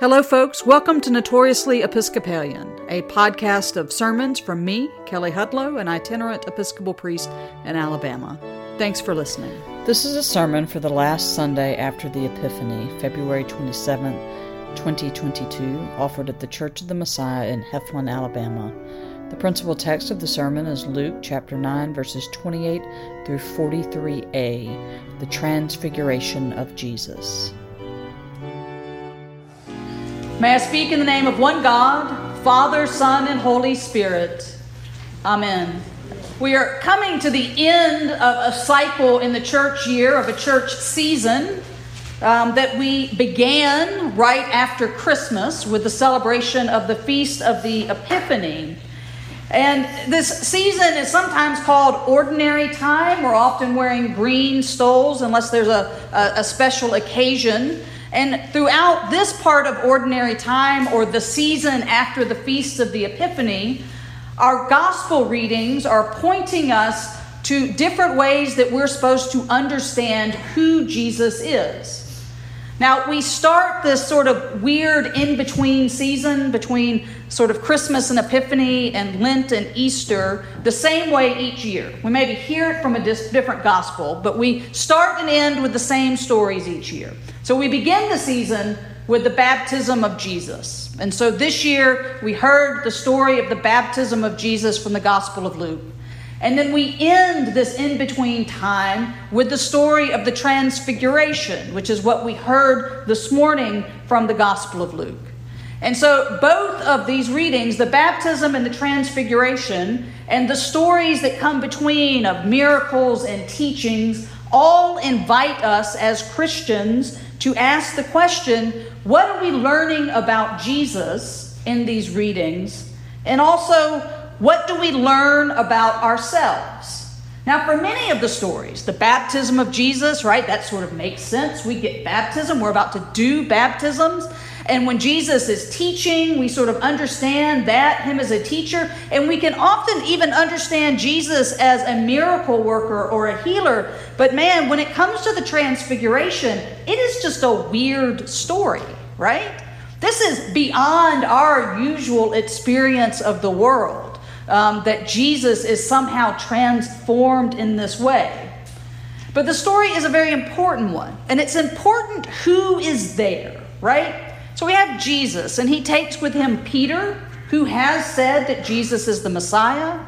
Hello, folks. Welcome to Notoriously Episcopalian, a podcast of sermons from me, Kelley Hudlow, an itinerant Episcopal priest in Alabama. Thanks for listening. This is a sermon for the last Sunday after the Epiphany, February 27, 2022, offered at the Church of the Messiah in Heflin, Alabama. The principal text of the sermon is Luke chapter 9, verses 28 through 43a, the Transfiguration of Jesus. May I speak in the name of one God, Father, Son, and Holy Spirit. Amen. We are coming to the end of a cycle in the church year, of a church season um, that we began right after Christmas with the celebration of the Feast of the Epiphany. And this season is sometimes called ordinary time. We're often wearing green stoles unless there's a, a, a special occasion. And throughout this part of ordinary time or the season after the Feast of the Epiphany, our gospel readings are pointing us to different ways that we're supposed to understand who Jesus is. Now, we start this sort of weird in between season between sort of Christmas and Epiphany and Lent and Easter the same way each year. We maybe hear it from a different gospel, but we start and end with the same stories each year. So we begin the season with the baptism of Jesus. And so this year we heard the story of the baptism of Jesus from the Gospel of Luke. And then we end this in between time with the story of the Transfiguration, which is what we heard this morning from the Gospel of Luke. And so, both of these readings, the baptism and the transfiguration, and the stories that come between of miracles and teachings, all invite us as Christians to ask the question what are we learning about Jesus in these readings? And also, what do we learn about ourselves? Now, for many of the stories, the baptism of Jesus, right, that sort of makes sense. We get baptism, we're about to do baptisms. And when Jesus is teaching, we sort of understand that, him as a teacher. And we can often even understand Jesus as a miracle worker or a healer. But man, when it comes to the transfiguration, it is just a weird story, right? This is beyond our usual experience of the world um, that Jesus is somehow transformed in this way. But the story is a very important one, and it's important who is there, right? So we have Jesus, and he takes with him Peter, who has said that Jesus is the Messiah,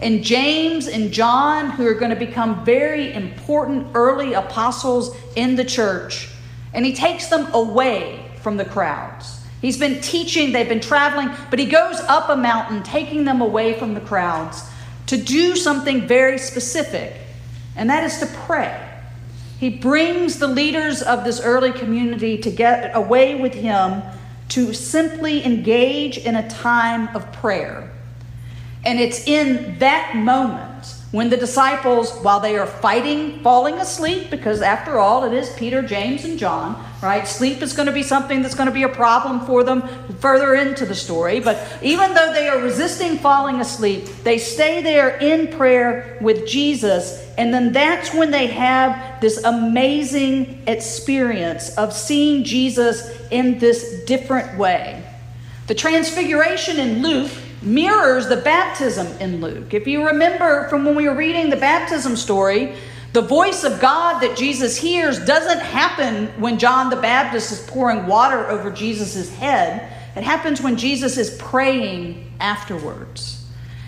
and James and John, who are going to become very important early apostles in the church. And he takes them away from the crowds. He's been teaching, they've been traveling, but he goes up a mountain, taking them away from the crowds to do something very specific, and that is to pray. He brings the leaders of this early community to get away with him to simply engage in a time of prayer. And it's in that moment when the disciples, while they are fighting, falling asleep, because after all, it is Peter, James, and John, right? Sleep is going to be something that's going to be a problem for them further into the story. But even though they are resisting falling asleep, they stay there in prayer with Jesus. And then that's when they have this amazing experience of seeing Jesus in this different way. The transfiguration in Luke mirrors the baptism in Luke. If you remember from when we were reading the baptism story, the voice of God that Jesus hears doesn't happen when John the Baptist is pouring water over Jesus' head. It happens when Jesus is praying afterwards.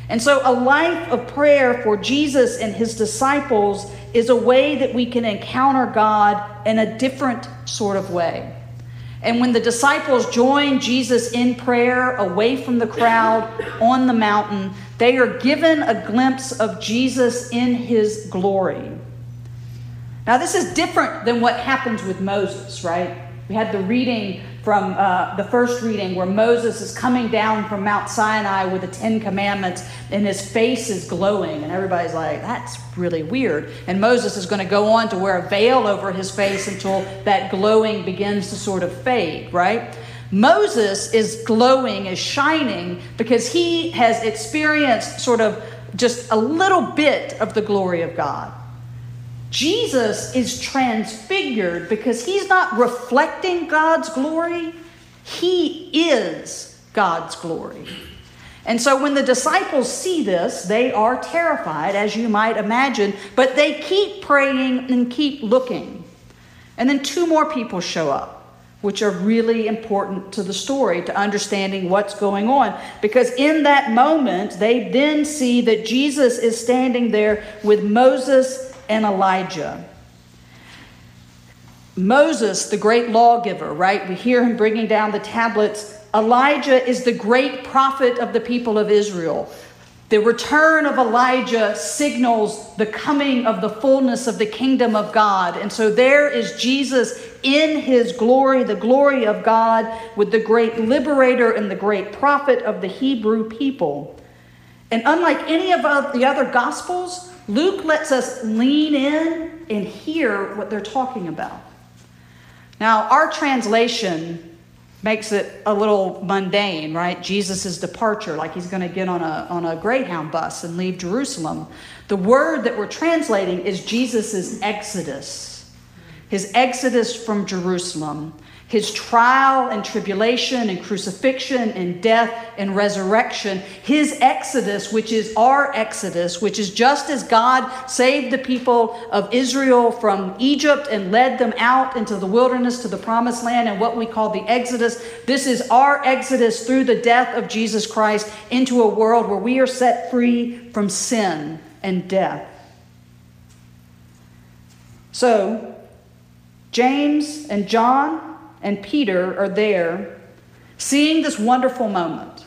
And so, a life of prayer for Jesus and his disciples is a way that we can encounter God in a different sort of way. And when the disciples join Jesus in prayer away from the crowd on the mountain, they are given a glimpse of Jesus in his glory. Now, this is different than what happens with Moses, right? We had the reading from uh, the first reading where Moses is coming down from Mount Sinai with the Ten Commandments and his face is glowing. And everybody's like, that's really weird. And Moses is going to go on to wear a veil over his face until that glowing begins to sort of fade, right? Moses is glowing, is shining because he has experienced sort of just a little bit of the glory of God. Jesus is transfigured because he's not reflecting God's glory, He is God's glory. And so when the disciples see this, they are terrified, as you might imagine, but they keep praying and keep looking. And then two more people show up, which are really important to the story, to understanding what's going on. Because in that moment, they then see that Jesus is standing there with Moses and Elijah. Moses, the great lawgiver, right? We hear him bringing down the tablets Elijah is the great prophet of the people of Israel. The return of Elijah signals the coming of the fullness of the kingdom of God. And so there is Jesus in his glory, the glory of God, with the great liberator and the great prophet of the Hebrew people. And unlike any of the other gospels, Luke lets us lean in and hear what they're talking about. Now, our translation makes it a little mundane, right? Jesus' departure, like he's going to get on a, on a Greyhound bus and leave Jerusalem. The word that we're translating is Jesus' exodus, his exodus from Jerusalem his trial and tribulation and crucifixion and death and resurrection, his exodus, which is our exodus, which is just as God saved the people of Israel from Egypt and led them out into the wilderness to the promised land and what we call the exodus. This is our exodus through the death of Jesus Christ into a world where we are set free from sin and death. So, James and John and Peter are there seeing this wonderful moment.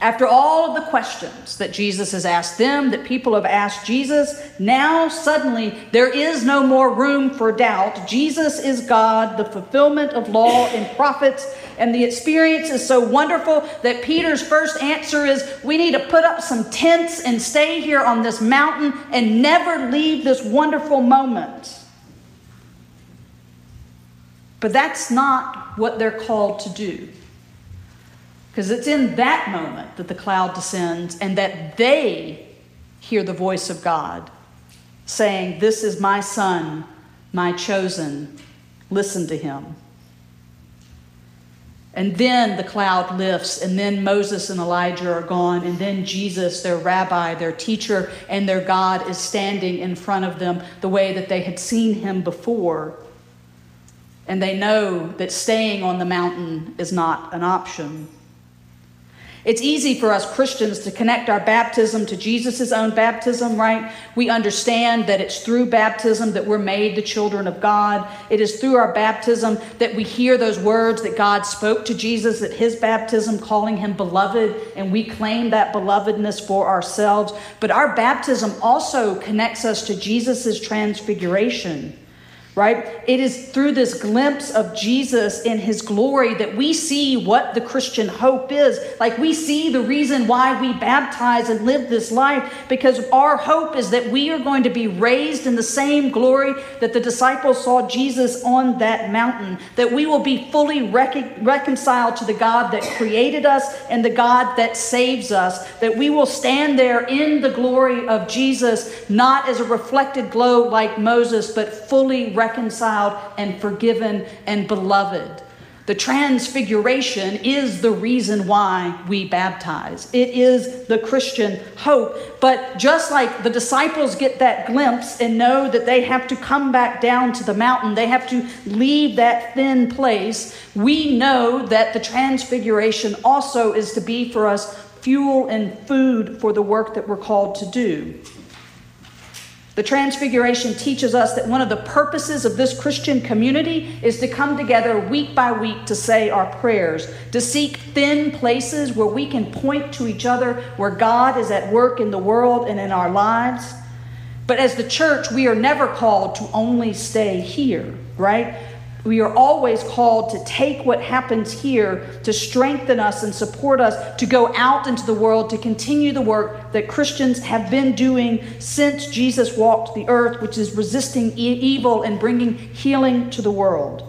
After all of the questions that Jesus has asked them, that people have asked Jesus, now suddenly there is no more room for doubt. Jesus is God, the fulfillment of law and prophets, and the experience is so wonderful that Peter's first answer is we need to put up some tents and stay here on this mountain and never leave this wonderful moment. But that's not what they're called to do. Because it's in that moment that the cloud descends and that they hear the voice of God saying, This is my son, my chosen. Listen to him. And then the cloud lifts, and then Moses and Elijah are gone, and then Jesus, their rabbi, their teacher, and their God is standing in front of them the way that they had seen him before and they know that staying on the mountain is not an option. It's easy for us Christians to connect our baptism to Jesus' own baptism, right? We understand that it's through baptism that we're made the children of God. It is through our baptism that we hear those words that God spoke to Jesus at his baptism, calling him beloved, and we claim that belovedness for ourselves. But our baptism also connects us to Jesus' transfiguration right? It is through this glimpse of Jesus in his glory that we see what the Christian hope is. Like we see the reason why we baptize and live this life because our hope is that we are going to be raised in the same glory that the disciples saw Jesus on that mountain, that we will be fully rec- reconciled to the God that created us and the God that saves us, that we will stand there in the glory of Jesus, not as a reflected glow like Moses, but fully reconciled reconciled and forgiven and beloved. The transfiguration is the reason why we baptize. It is the Christian hope. But just like the disciples get that glimpse and know that they have to come back down to the mountain, they have to leave that thin place, we know that the transfiguration also is to be for us fuel and food for the work that we're called to do. The Transfiguration teaches us that one of the purposes of this Christian community is to come together week by week to say our prayers, to seek thin places where we can point to each other, where God is at work in the world and in our lives. But as the church, we are never called to only stay here, right? We are always called to take what happens here to strengthen us and support us to go out into the world to continue the work that Christians have been doing since Jesus walked the earth, which is resisting evil and bringing healing to the world.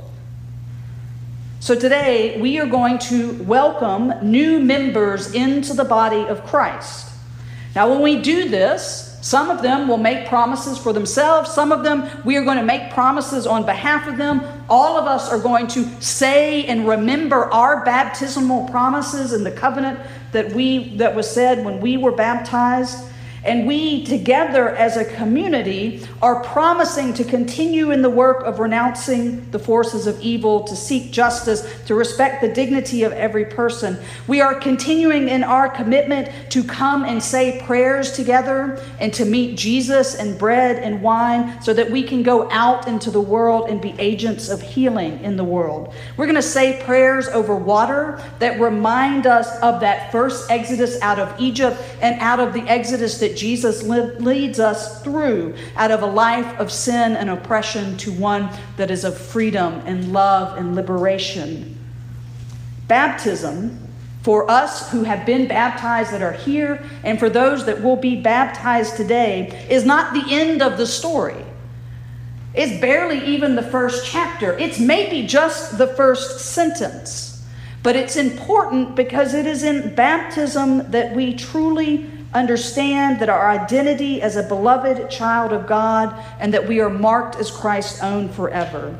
So today, we are going to welcome new members into the body of Christ. Now, when we do this, some of them will make promises for themselves. Some of them, we are going to make promises on behalf of them. All of us are going to say and remember our baptismal promises and the covenant that we that was said when we were baptized. And we together as a community are promising to continue in the work of renouncing the forces of evil, to seek justice, to respect the dignity of every person. We are continuing in our commitment to come and say prayers together and to meet Jesus and bread and wine so that we can go out into the world and be agents of healing in the world. We're going to say prayers over water that remind us of that first exodus out of Egypt and out of the exodus that that Jesus leads us through out of a life of sin and oppression to one that is of freedom and love and liberation. Baptism, for us who have been baptized that are here, and for those that will be baptized today, is not the end of the story. It's barely even the first chapter. It's maybe just the first sentence. But it's important because it is in baptism that we truly understand that our identity as a beloved child of God and that we are marked as Christ's own forever.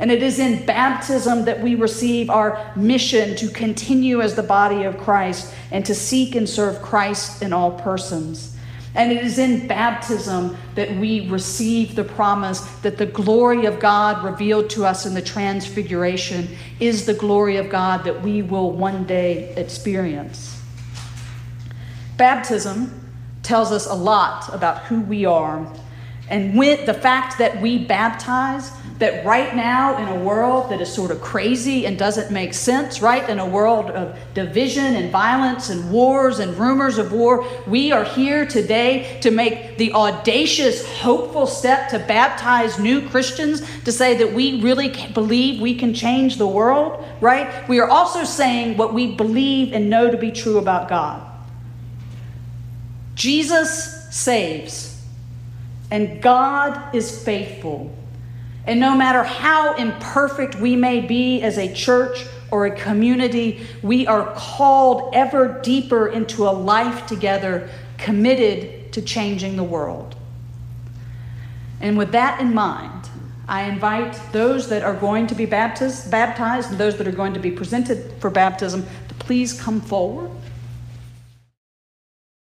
And it is in baptism that we receive our mission to continue as the body of Christ and to seek and serve Christ in all persons. And it is in baptism that we receive the promise that the glory of God revealed to us in the transfiguration is the glory of God that we will one day experience. Baptism tells us a lot about who we are. And when, the fact that we baptize, that right now in a world that is sort of crazy and doesn't make sense, right? In a world of division and violence and wars and rumors of war, we are here today to make the audacious, hopeful step to baptize new Christians to say that we really believe we can change the world, right? We are also saying what we believe and know to be true about God. Jesus saves, and God is faithful. And no matter how imperfect we may be as a church or a community, we are called ever deeper into a life together committed to changing the world. And with that in mind, I invite those that are going to be baptized, baptized and those that are going to be presented for baptism to please come forward.